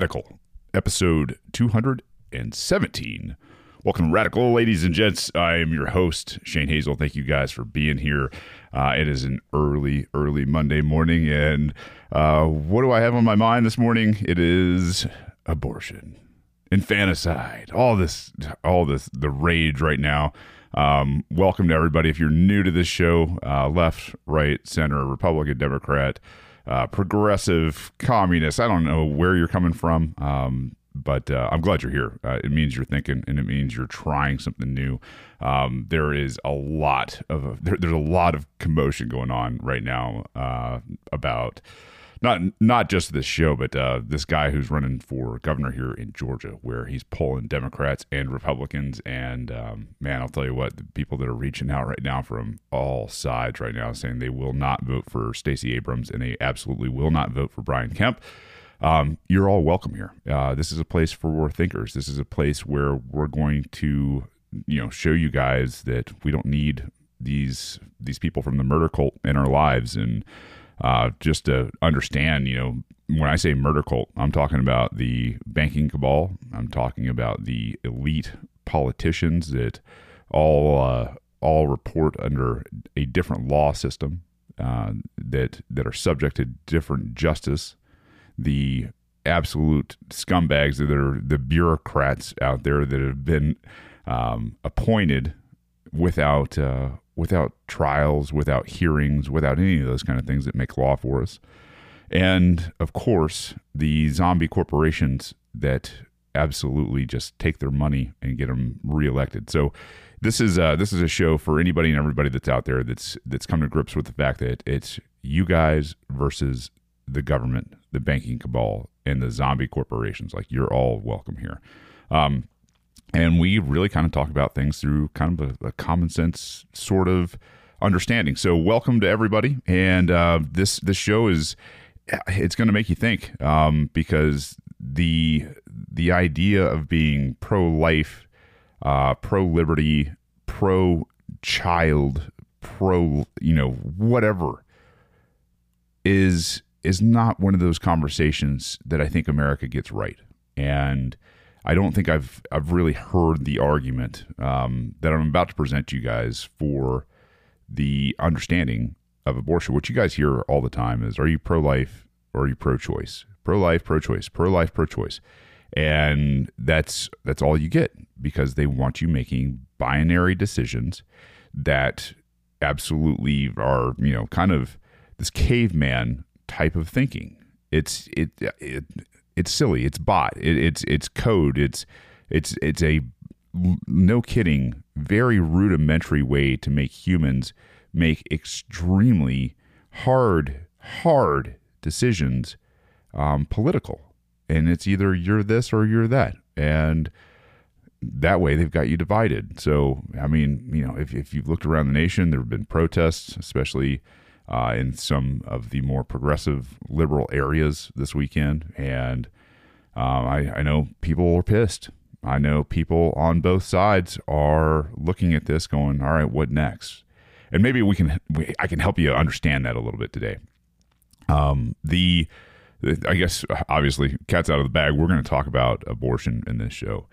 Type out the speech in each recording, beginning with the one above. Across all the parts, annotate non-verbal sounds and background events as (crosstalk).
Radical, episode 217. Welcome Radical, ladies and gents. I am your host, Shane Hazel. Thank you guys for being here. Uh, it is an early, early Monday morning, and uh, what do I have on my mind this morning? It is abortion, infanticide, all this, all this, the rage right now. Um, welcome to everybody. If you're new to this show, uh, left, right, center, Republican, Democrat, uh, progressive, communist. I don't know where you're coming from, um, but uh, I'm glad you're here. Uh, it means you're thinking, and it means you're trying something new. Um, there is a lot of there, there's a lot of commotion going on right now uh, about not not just this show, but uh, this guy who's running for governor here in Georgia, where he's pulling Democrats and Republicans. And um, man, I'll tell you what, the people that are reaching out right now from all sides right now, saying they will not vote for Stacey Abrams and they absolutely will not vote for Brian Kemp. Um, you're all welcome here. Uh, this is a place for thinkers. This is a place where we're going to, you know, show you guys that we don't need these these people from the murder cult in our lives and uh, just to understand, you know, when I say murder cult, I'm talking about the banking cabal. I'm talking about the elite politicians that all uh, all report under a different law system uh, that that are subject to different justice. The absolute scumbags that are the bureaucrats out there that have been um, appointed without uh, without trials, without hearings, without any of those kind of things that make law for us. And of course, the zombie corporations that absolutely just take their money and get them reelected. So this is uh, this is a show for anybody and everybody that's out there that's that's come to grips with the fact that it's you guys versus the government, the banking cabal, and the zombie corporations. Like you're all welcome here. Um, and we really kind of talk about things through kind of a, a common sense sort of understanding. So, welcome to everybody, and uh, this this show is it's going to make you think um, because the the idea of being pro life, uh, pro liberty, pro child, pro you know whatever is is not one of those conversations that I think America gets right, and I don't think I've I've really heard the argument um, that I'm about to present to you guys for the understanding of abortion. What you guys hear all the time is, "Are you pro life or are you pro choice? Pro life, pro choice, pro life, pro choice," and that's that's all you get because they want you making binary decisions that absolutely are you know kind of this caveman type of thinking. It's it, it it's silly. It's bot. It, it's it's code. It's it's it's a no kidding very rudimentary way to make humans make extremely hard hard decisions um, political and it's either you're this or you're that and that way they've got you divided so i mean you know if, if you've looked around the nation there have been protests especially uh, in some of the more progressive liberal areas this weekend. And um, I, I know people are pissed. I know people on both sides are looking at this going, all right, what next? And maybe we can, we, I can help you understand that a little bit today. Um, the, I guess, obviously, cat's out of the bag. We're going to talk about abortion in this show.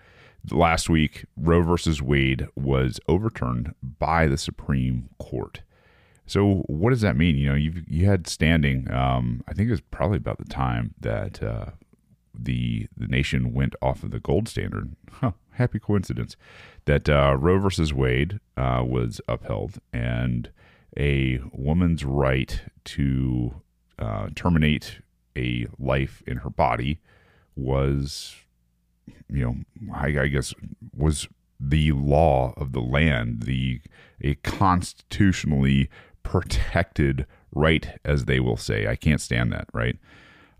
Last week, Roe versus Wade was overturned by the Supreme Court. So what does that mean? You know, you you had standing. Um, I think it was probably about the time that uh, the the nation went off of the gold standard. Huh, happy coincidence that uh, Roe versus Wade uh, was upheld, and a woman's right to uh, terminate a life in her body was, you know, I, I guess was the law of the land, the a constitutionally protected right, as they will say. I can't stand that, right?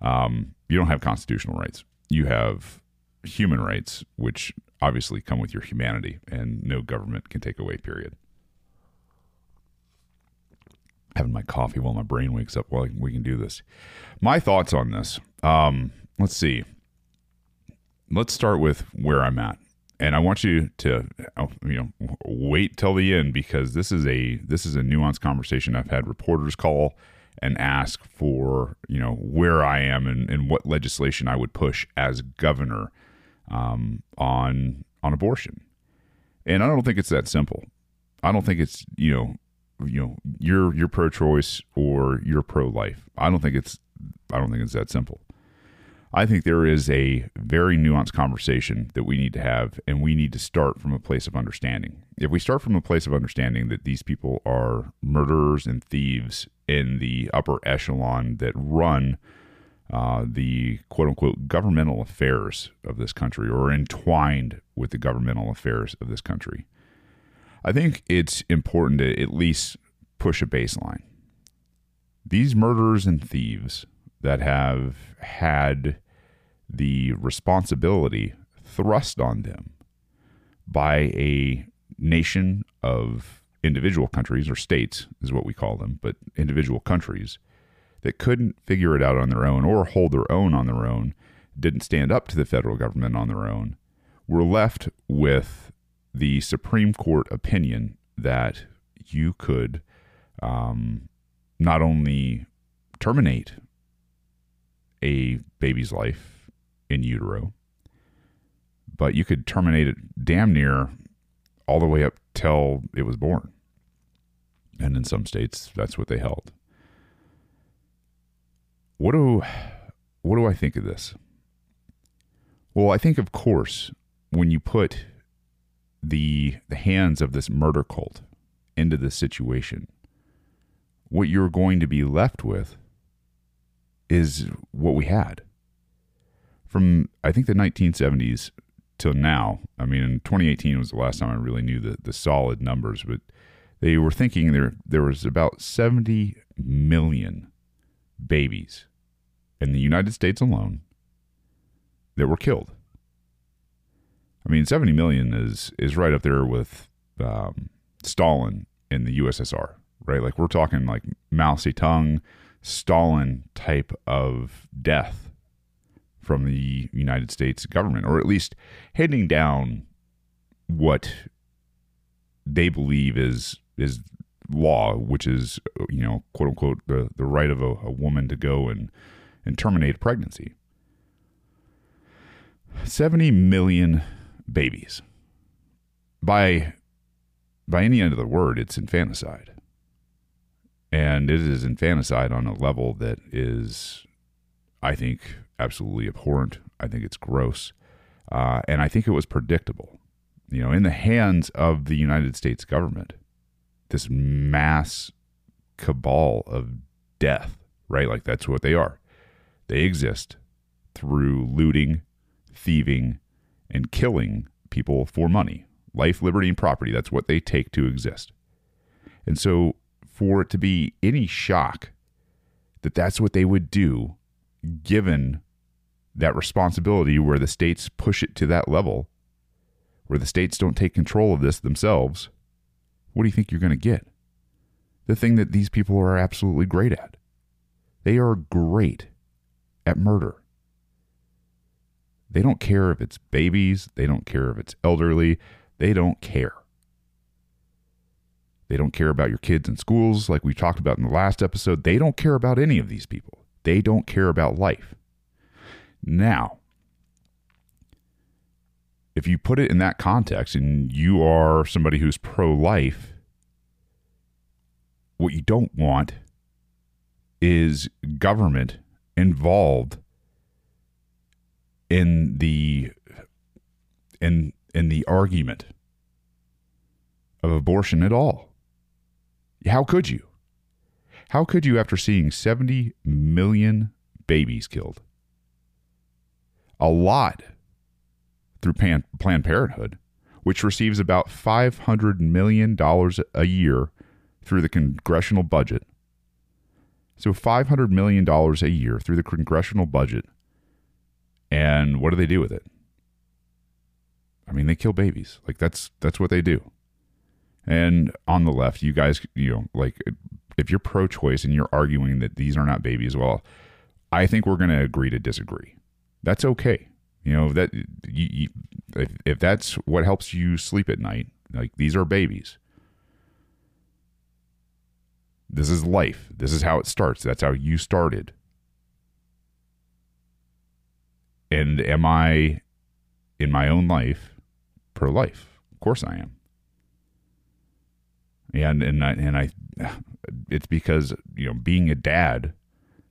Um, you don't have constitutional rights. You have human rights, which obviously come with your humanity, and no government can take away, period. Having my coffee while my brain wakes up while we can do this. My thoughts on this. Um, let's see. Let's start with where I'm at and I want you to oh, you know wait till the end because this is a this is a nuanced conversation. I've had reporters call and ask for you know where I am and, and what legislation I would push as governor um, on on abortion. And I don't think it's that simple. I don't think it's you know you know you're you're pro-choice or you're pro-life. I don't think it's I don't think it's that simple. I think there is a very nuanced conversation that we need to have, and we need to start from a place of understanding. If we start from a place of understanding that these people are murderers and thieves in the upper echelon that run uh, the quote unquote governmental affairs of this country or entwined with the governmental affairs of this country, I think it's important to at least push a baseline. These murderers and thieves that have had the responsibility thrust on them by a nation of individual countries or states is what we call them, but individual countries that couldn't figure it out on their own or hold their own on their own, didn't stand up to the federal government on their own, were left with the Supreme Court opinion that you could um, not only terminate a baby's life in utero, but you could terminate it damn near all the way up till it was born. And in some states, that's what they held. What do what do I think of this? Well, I think of course when you put the the hands of this murder cult into this situation, what you're going to be left with is what we had from I think the 1970s till now. I mean, in 2018 was the last time I really knew the the solid numbers, but they were thinking there there was about 70 million babies in the United States alone that were killed. I mean, 70 million is is right up there with um, Stalin in the USSR, right? Like we're talking like Mao Zedong, Stalin type of death from the United States government, or at least handing down what they believe is is law, which is you know quote unquote the the right of a, a woman to go and and terminate a pregnancy. Seventy million babies. By by any end of the word, it's infanticide. And it is infanticide on a level that is, I think, absolutely abhorrent. I think it's gross. Uh, and I think it was predictable. You know, in the hands of the United States government, this mass cabal of death, right? Like that's what they are. They exist through looting, thieving, and killing people for money. Life, liberty, and property. That's what they take to exist. And so for it to be any shock that that's what they would do, given that responsibility where the states push it to that level, where the states don't take control of this themselves, what do you think you're going to get? The thing that these people are absolutely great at. They are great at murder. They don't care if it's babies, they don't care if it's elderly, they don't care. They don't care about your kids in schools, like we talked about in the last episode. They don't care about any of these people. They don't care about life. Now, if you put it in that context and you are somebody who's pro life, what you don't want is government involved in the in in the argument of abortion at all. How could you? How could you, after seeing 70 million babies killed, a lot through Pan- Planned Parenthood, which receives about $500 million a year through the congressional budget. So $500 million a year through the congressional budget. And what do they do with it? I mean, they kill babies. Like that's that's what they do. And on the left, you guys, you know, like if you're pro choice and you're arguing that these are not babies, well, I think we're going to agree to disagree. That's okay. You know, that you, you, if, if that's what helps you sleep at night, like these are babies. This is life. This is how it starts. That's how you started. And am I in my own life pro life? Of course I am. And and I, and I it's because, you know, being a dad,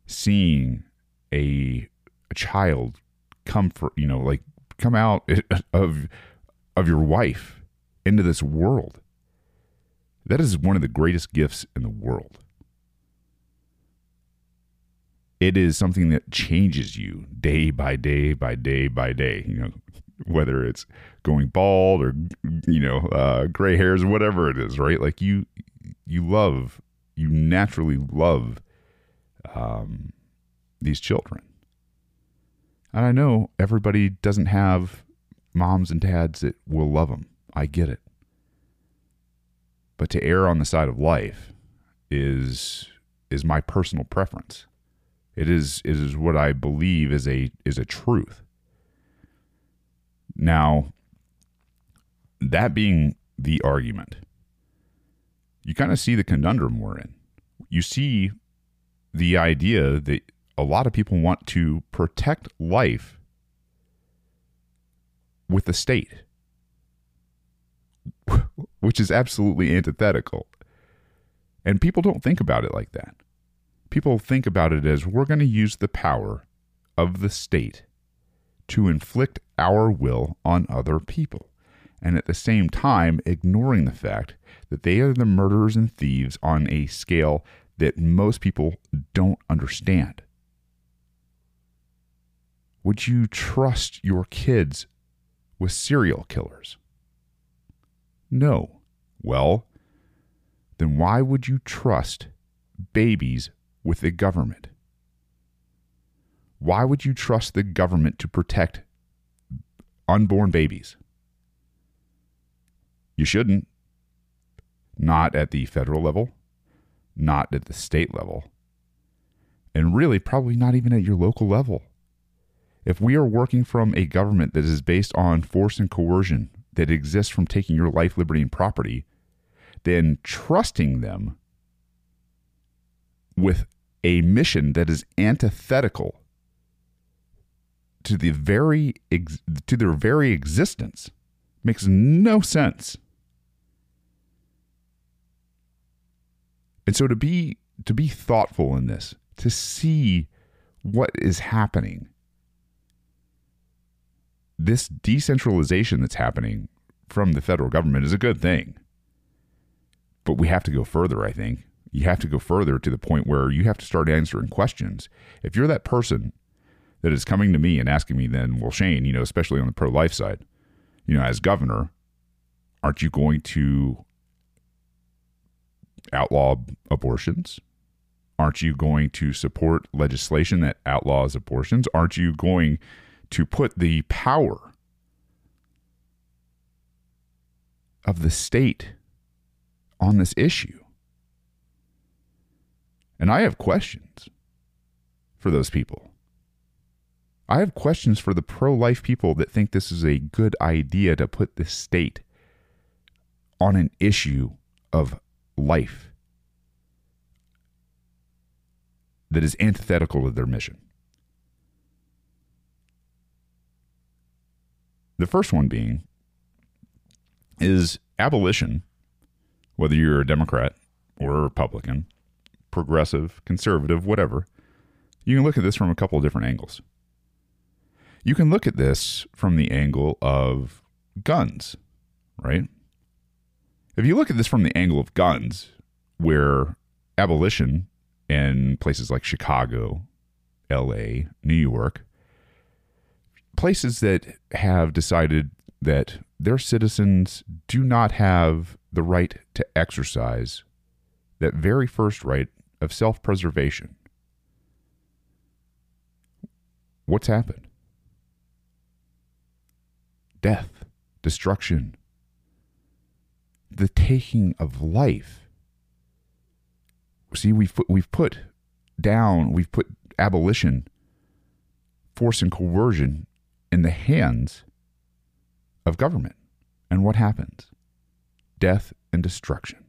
seeing a a child come for, you know, like come out (laughs) of of your wife into this world. That is one of the greatest gifts in the world. It is something that changes you day by day by day by day. You know, whether it's going bald or you know uh, gray hairs whatever it is, right? Like you, you love, you naturally love um, these children. And I know everybody doesn't have moms and dads that will love them. I get it. But to err on the side of life is is my personal preference. It is it is what I believe is a is a truth. Now, that being the argument, you kind of see the conundrum we're in. You see the idea that a lot of people want to protect life with the state (laughs) which is absolutely antithetical. And people don't think about it like that. People think about it as we're going to use the power of the state to inflict our will on other people, and at the same time ignoring the fact that they are the murderers and thieves on a scale that most people don't understand. Would you trust your kids with serial killers? No. Well, then why would you trust babies with the government? Why would you trust the government to protect unborn babies? You shouldn't. Not at the federal level, not at the state level, and really probably not even at your local level. If we are working from a government that is based on force and coercion, that exists from taking your life, liberty, and property, then trusting them with a mission that is antithetical to the very ex- to their very existence makes no sense. And so to be to be thoughtful in this, to see what is happening this decentralization that's happening from the federal government is a good thing. But we have to go further, I think. You have to go further to the point where you have to start answering questions. If you're that person that is coming to me and asking me, then, well, Shane, you know, especially on the pro life side, you know, as governor, aren't you going to outlaw abortions? Aren't you going to support legislation that outlaws abortions? Aren't you going to put the power of the state on this issue. And I have questions for those people. I have questions for the pro life people that think this is a good idea to put the state on an issue of life that is antithetical to their mission. The first one being is abolition, whether you're a Democrat or a Republican, progressive, conservative, whatever, you can look at this from a couple of different angles. You can look at this from the angle of guns, right? If you look at this from the angle of guns, where abolition in places like Chicago, LA, New York, places that have decided that their citizens do not have the right to exercise that very first right of self preservation. What's happened? Death, destruction, the taking of life. See, we've put, we've put down, we've put abolition, force and coercion in the hands of government. And what happens? Death and destruction.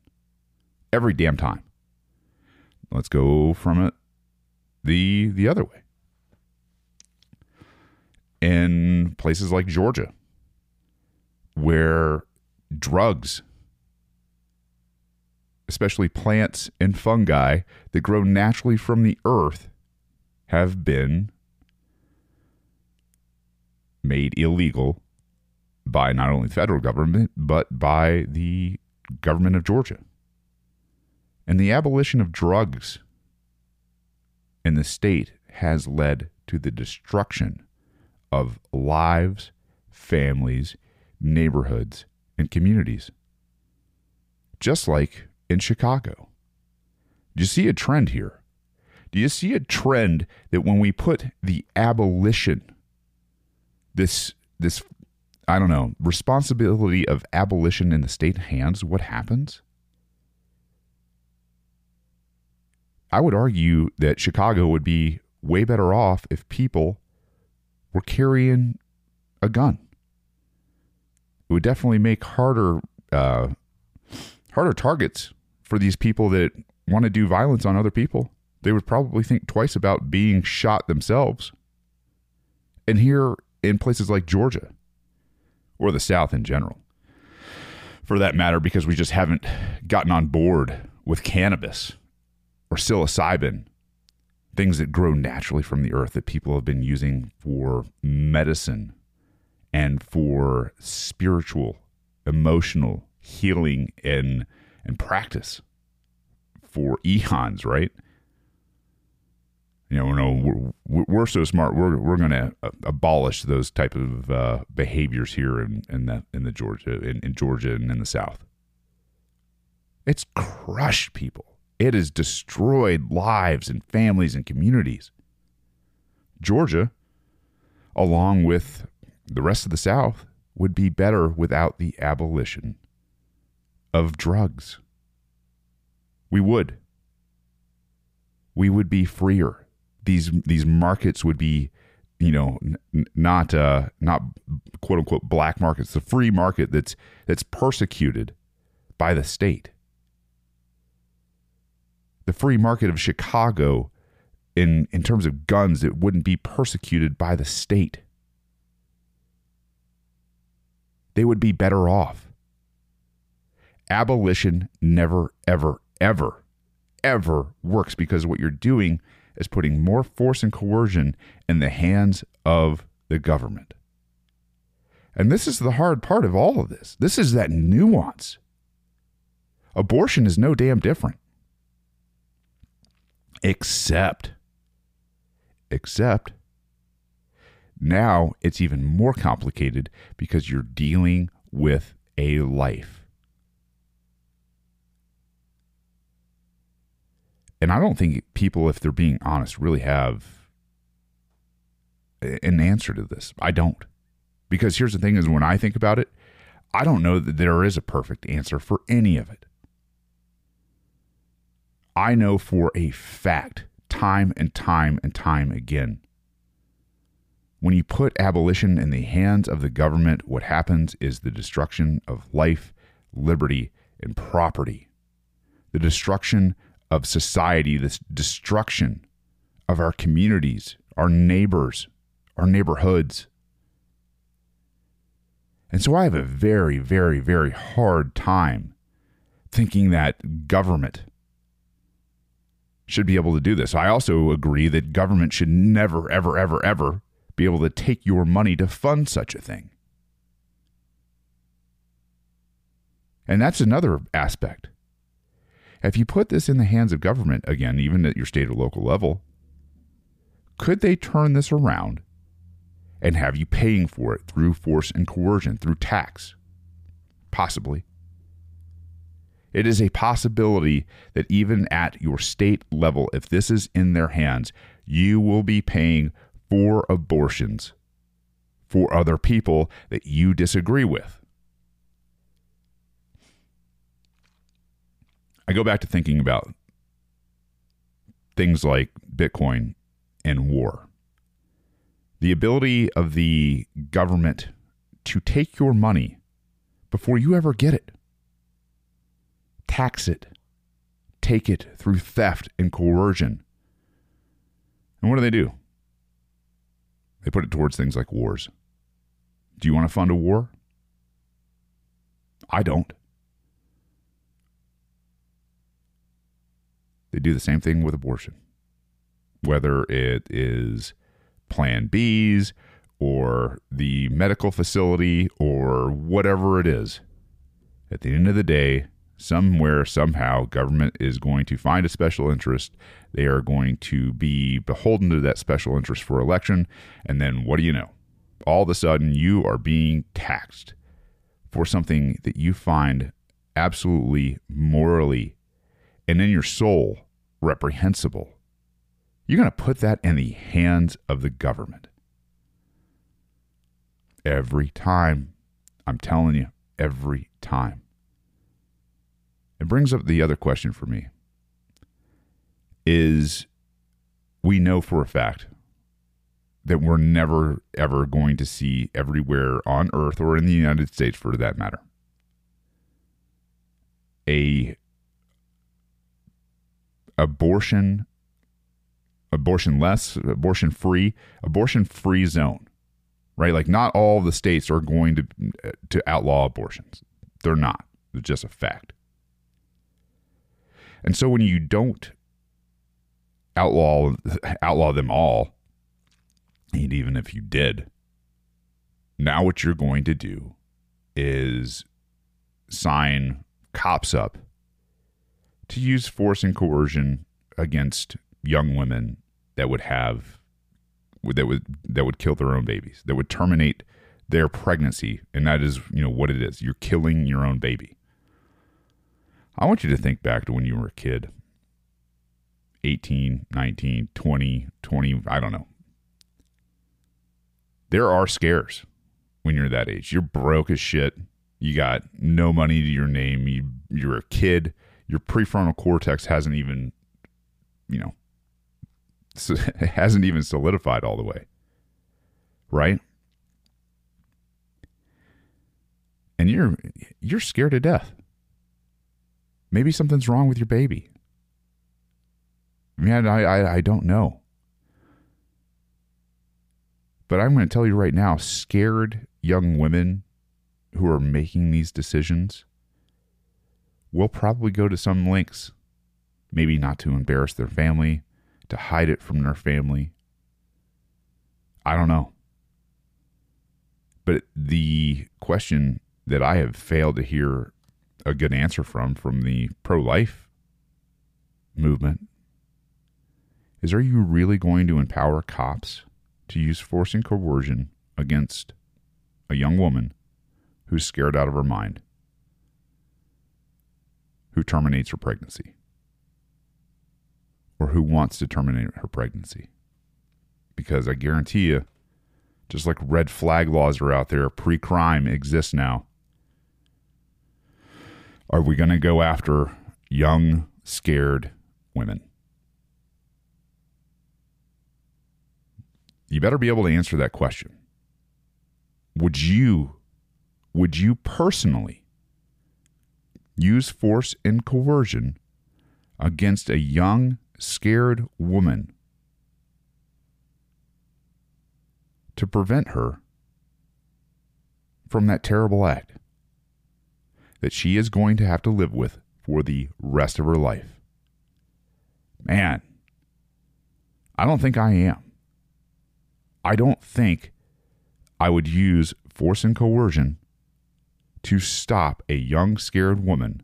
Every damn time. let's go from it the the other way. In places like Georgia, where drugs, especially plants and fungi that grow naturally from the earth, have been made illegal by not only the federal government, but by the government of Georgia. And the abolition of drugs in the state has led to the destruction of lives, families, neighborhoods, and communities. Just like in Chicago. Do you see a trend here? Do you see a trend that when we put the abolition, this this I don't know, responsibility of abolition in the state hands, what happens? I would argue that Chicago would be way better off if people were carrying a gun. It would definitely make harder uh, harder targets for these people that want to do violence on other people. They would probably think twice about being shot themselves. And here in places like Georgia or the South in general, for that matter, because we just haven't gotten on board with cannabis or psilocybin, things that grow naturally from the earth that people have been using for medicine and for spiritual, emotional healing and and practice for eons, right? You know, no, we're, we're so smart. We're we're going to abolish those type of uh, behaviors here in in the in the Georgia in, in Georgia and in the South. It's crushed people. It has destroyed lives and families and communities. Georgia, along with the rest of the South, would be better without the abolition of drugs. We would. We would be freer. These these markets would be, you know, n- not uh, not quote unquote black markets. The free market that's that's persecuted by the state the free market of Chicago in in terms of guns it wouldn't be persecuted by the state. They would be better off. Abolition never ever ever ever works because what you're doing is putting more force and coercion in the hands of the government. And this is the hard part of all of this. This is that nuance. Abortion is no damn different. Except, except now it's even more complicated because you're dealing with a life. And I don't think people, if they're being honest, really have an answer to this. I don't. Because here's the thing is when I think about it, I don't know that there is a perfect answer for any of it. I know for a fact, time and time and time again, when you put abolition in the hands of the government, what happens is the destruction of life, liberty, and property, the destruction of society, the destruction of our communities, our neighbors, our neighborhoods. And so I have a very, very, very hard time thinking that government should be able to do this. I also agree that government should never, ever, ever, ever be able to take your money to fund such a thing. And that's another aspect. If you put this in the hands of government, again, even at your state or local level, could they turn this around and have you paying for it through force and coercion, through tax? Possibly. It is a possibility that even at your state level, if this is in their hands, you will be paying for abortions for other people that you disagree with. I go back to thinking about things like Bitcoin and war. The ability of the government to take your money before you ever get it tax it, take it through theft and coercion. And what do they do? They put it towards things like wars. Do you want to fund a war? I don't. They do the same thing with abortion. Whether it is Plan Bs or the medical facility or whatever it is, at the end of the day, somewhere, somehow, government is going to find a special interest. They are going to be beholden to that special interest for election. And then what do you know? All of a sudden, you are being taxed for something that you find absolutely morally and in your soul reprehensible. You're going to put that in the hands of the government. Every time. I'm telling you, every time. It brings up the other question for me. Is we know for a fact that we're never ever going to see everywhere on earth or in the United States for that matter a abortion abortion less abortion free abortion free zone right? Like not all the states are going to to outlaw abortions. They're not. It's just a fact and so when you don't outlaw outlaw them all, and even if you did, now what you're going to do is sign cops up to use force and coercion against young women that would have that would that would kill their own babies that would terminate their pregnancy. And that is you know what it is. You're killing your own baby I want you to think back to when you were a kid 18, 19, 20, 20, I don't know. There are scares when you're that age. You're broke as shit. You got no money to your name. You, you're a kid. Your prefrontal cortex hasn't even, you know, (laughs) hasn't even solidified all the way. Right? And you're you're scared to death. Maybe something's wrong with your baby. Man, I, I, I don't know. But I'm going to tell you right now scared young women who are making these decisions will probably go to some lengths. Maybe not to embarrass their family, to hide it from their family. I don't know. But the question that I have failed to hear a good answer from from the pro life movement is are you really going to empower cops to use force and coercion against a young woman who's scared out of her mind, who terminates her pregnancy, or who wants to terminate her pregnancy? Because I guarantee you, just like red flag laws are out there, pre crime exists now. Are we going to go after young, scared women? You better be able to answer that question. Would you would you personally use force and coercion against a young, scared woman to prevent her from that terrible act? That she is going to have to live with for the rest of her life. Man, I don't think I am. I don't think I would use force and coercion to stop a young, scared woman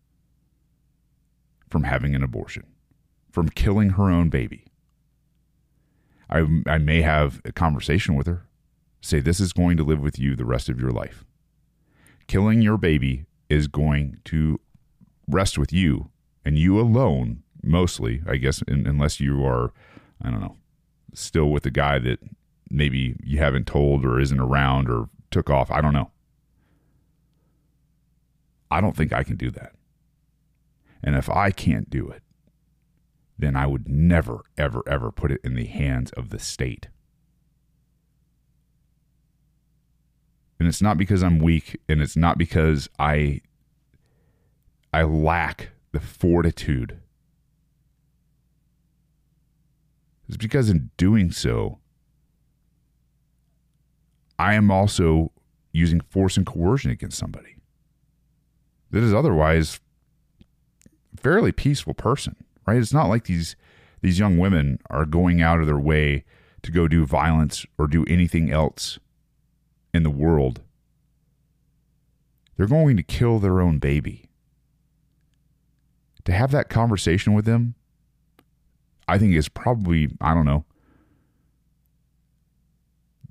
from having an abortion, from killing her own baby. I, I may have a conversation with her, say, This is going to live with you the rest of your life. Killing your baby is going to rest with you and you alone, mostly, I guess, in, unless you are, I don't know, still with the guy that maybe you haven't told or isn't around or took off. I don't know. I don't think I can do that. And if I can't do it, then I would never, ever, ever put it in the hands of the state. And it's not because I'm weak and it's not because I I lack the fortitude It's because in doing so, I am also using force and coercion against somebody that is otherwise fairly peaceful person, right? It's not like these these young women are going out of their way to go do violence or do anything else in the world. They're going to kill their own baby. To have that conversation with them, I think is probably, I don't know,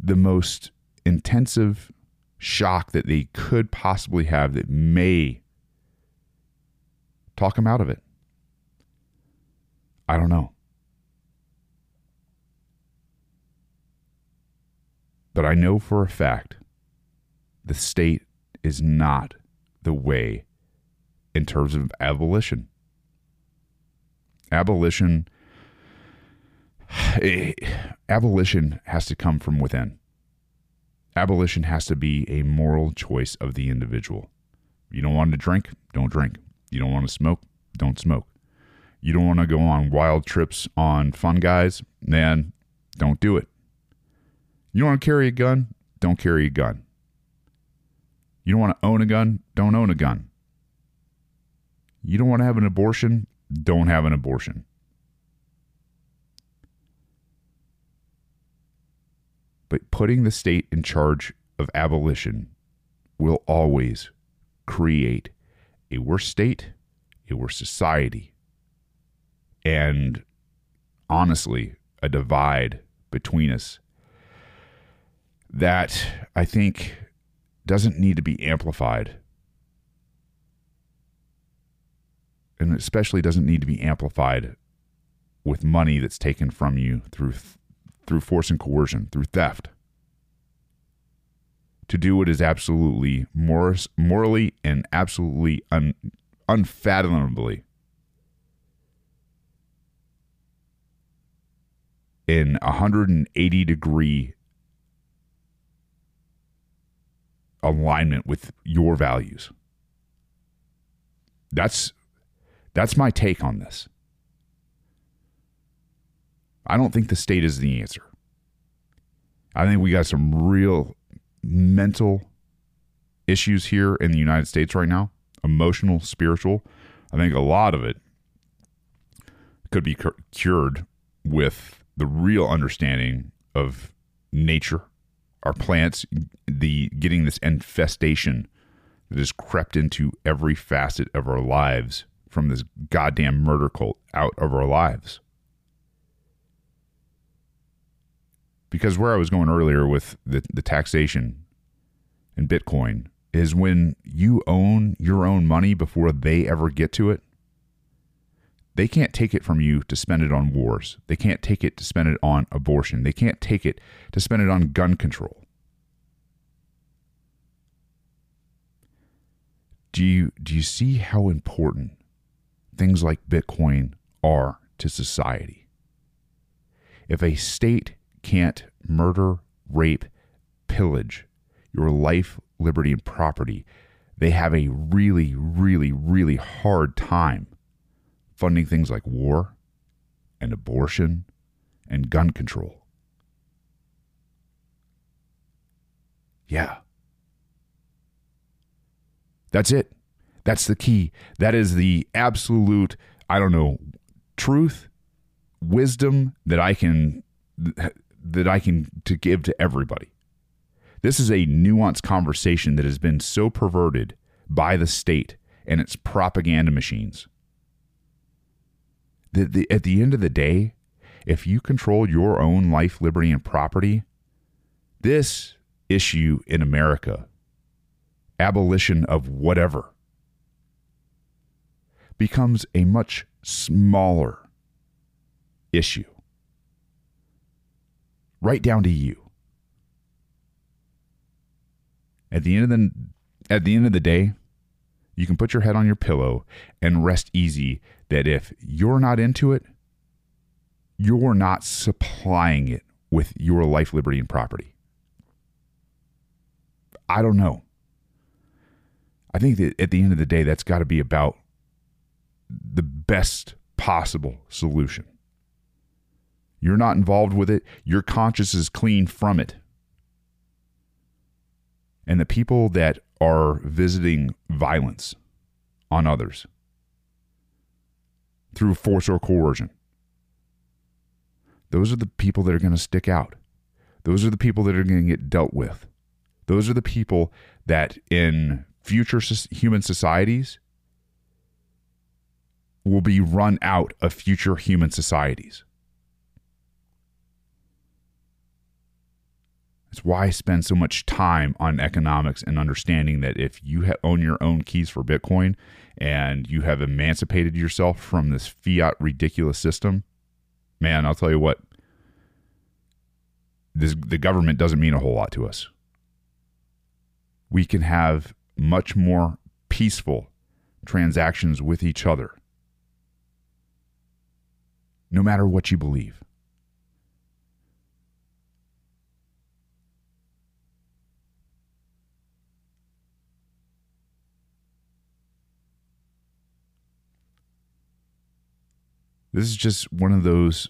the most intensive shock that they could possibly have that may talk them out of it. I don't know. But I know for a fact the state is not the way in terms of abolition. Abolition (sighs) eh, abolition has to come from within. Abolition has to be a moral choice of the individual. You don't want to drink, don't drink. You don't want to smoke, don't smoke. You don't want to go on wild trips on fungi, man, don't do it. You want to carry a gun? Don't carry a gun. You don't want to own a gun? Don't own a gun. You don't want to have an abortion? Don't have an abortion. But putting the state in charge of abolition will always create a worse state, a worse society, and honestly, a divide between us that I think doesn't need to be amplified. And especially doesn't need to be amplified with money that's taken from you through through force and coercion, through theft. To do what is absolutely mor- morally and absolutely un- unfathomably in 180 degree alignment with your values. That's that's my take on this. I don't think the state is the answer. I think we got some real mental issues here in the United States right now, emotional, spiritual. I think a lot of it could be cured with the real understanding of nature our plants the getting this infestation that has crept into every facet of our lives from this goddamn murder cult out of our lives. Because where I was going earlier with the, the taxation and Bitcoin is when you own your own money before they ever get to it, they can't take it from you to spend it on wars. They can't take it to spend it on abortion. They can't take it to spend it on gun control. Do you do you see how important things like Bitcoin are to society? If a state can't murder, rape, pillage your life, liberty, and property, they have a really, really, really hard time funding things like war and abortion and gun control. Yeah. That's it. That's the key. That is the absolute, I don't know, truth, wisdom that I can that I can to give to everybody. This is a nuanced conversation that has been so perverted by the state and its propaganda machines the, the, at the end of the day, if you control your own life, liberty, and property, this issue in America, abolition of whatever, becomes a much smaller issue. Right down to you. At the end of the at the end of the day, you can put your head on your pillow and rest easy that if you're not into it, you're not supplying it with your life, liberty, and property. I don't know. I think that at the end of the day, that's got to be about the best possible solution. You're not involved with it. Your conscience is clean from it. And the people that are visiting violence on others through force or coercion, those are the people that are going to stick out. Those are the people that are going to get dealt with. Those are the people that in future human societies will be run out of future human societies. That's why I spend so much time on economics and understanding that if you own your own keys for Bitcoin and you have emancipated yourself from this fiat ridiculous system, man, I'll tell you what, this, the government doesn't mean a whole lot to us. We can have much more peaceful transactions with each other, no matter what you believe. This is just one of those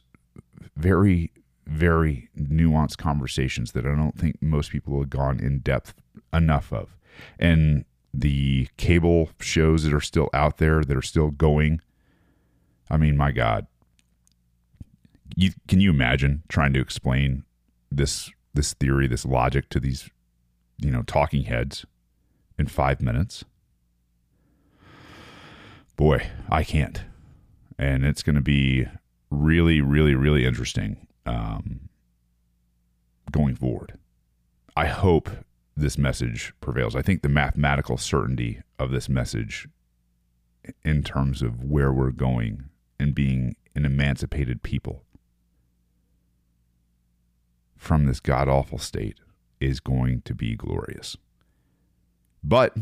very, very nuanced conversations that I don't think most people have gone in depth enough of. And the cable shows that are still out there, that are still going. I mean, my God. You, can you imagine trying to explain this this theory, this logic to these, you know, talking heads in five minutes? Boy, I can't and it's going to be really, really, really interesting um, going forward. I hope this message prevails. I think the mathematical certainty of this message, in terms of where we're going and being an emancipated people from this god awful state, is going to be glorious. But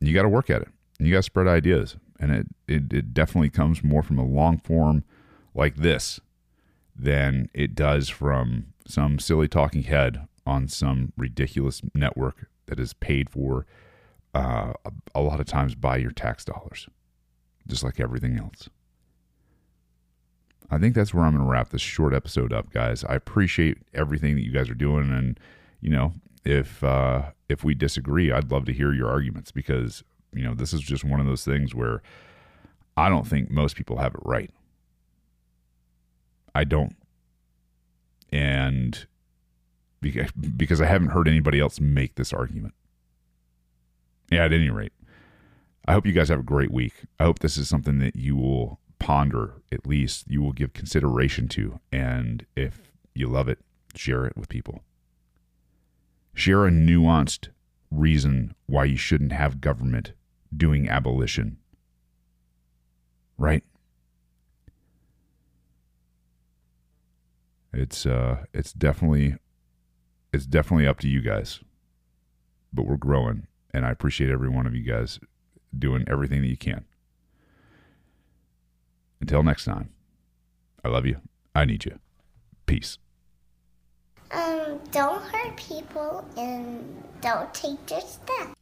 you got to work at it. You got to spread ideas and it, it, it definitely comes more from a long form like this than it does from some silly talking head on some ridiculous network that is paid for uh, a, a lot of times by your tax dollars, just like everything else. I think that's where I'm going to wrap this short episode up, guys. I appreciate everything that you guys are doing, and you know, if uh, if we disagree, I'd love to hear your arguments because you know, this is just one of those things where I don't think most people have it right. I don't. And because I haven't heard anybody else make this argument. Yeah, at any rate, I hope you guys have a great week. I hope this is something that you will ponder, at least you will give consideration to. And if you love it, share it with people. Share a nuanced reason why you shouldn't have government doing abolition. Right? It's uh it's definitely it's definitely up to you guys. But we're growing and I appreciate every one of you guys doing everything that you can. Until next time. I love you. I need you. Peace. Um, don't hurt people and don't take their stuff.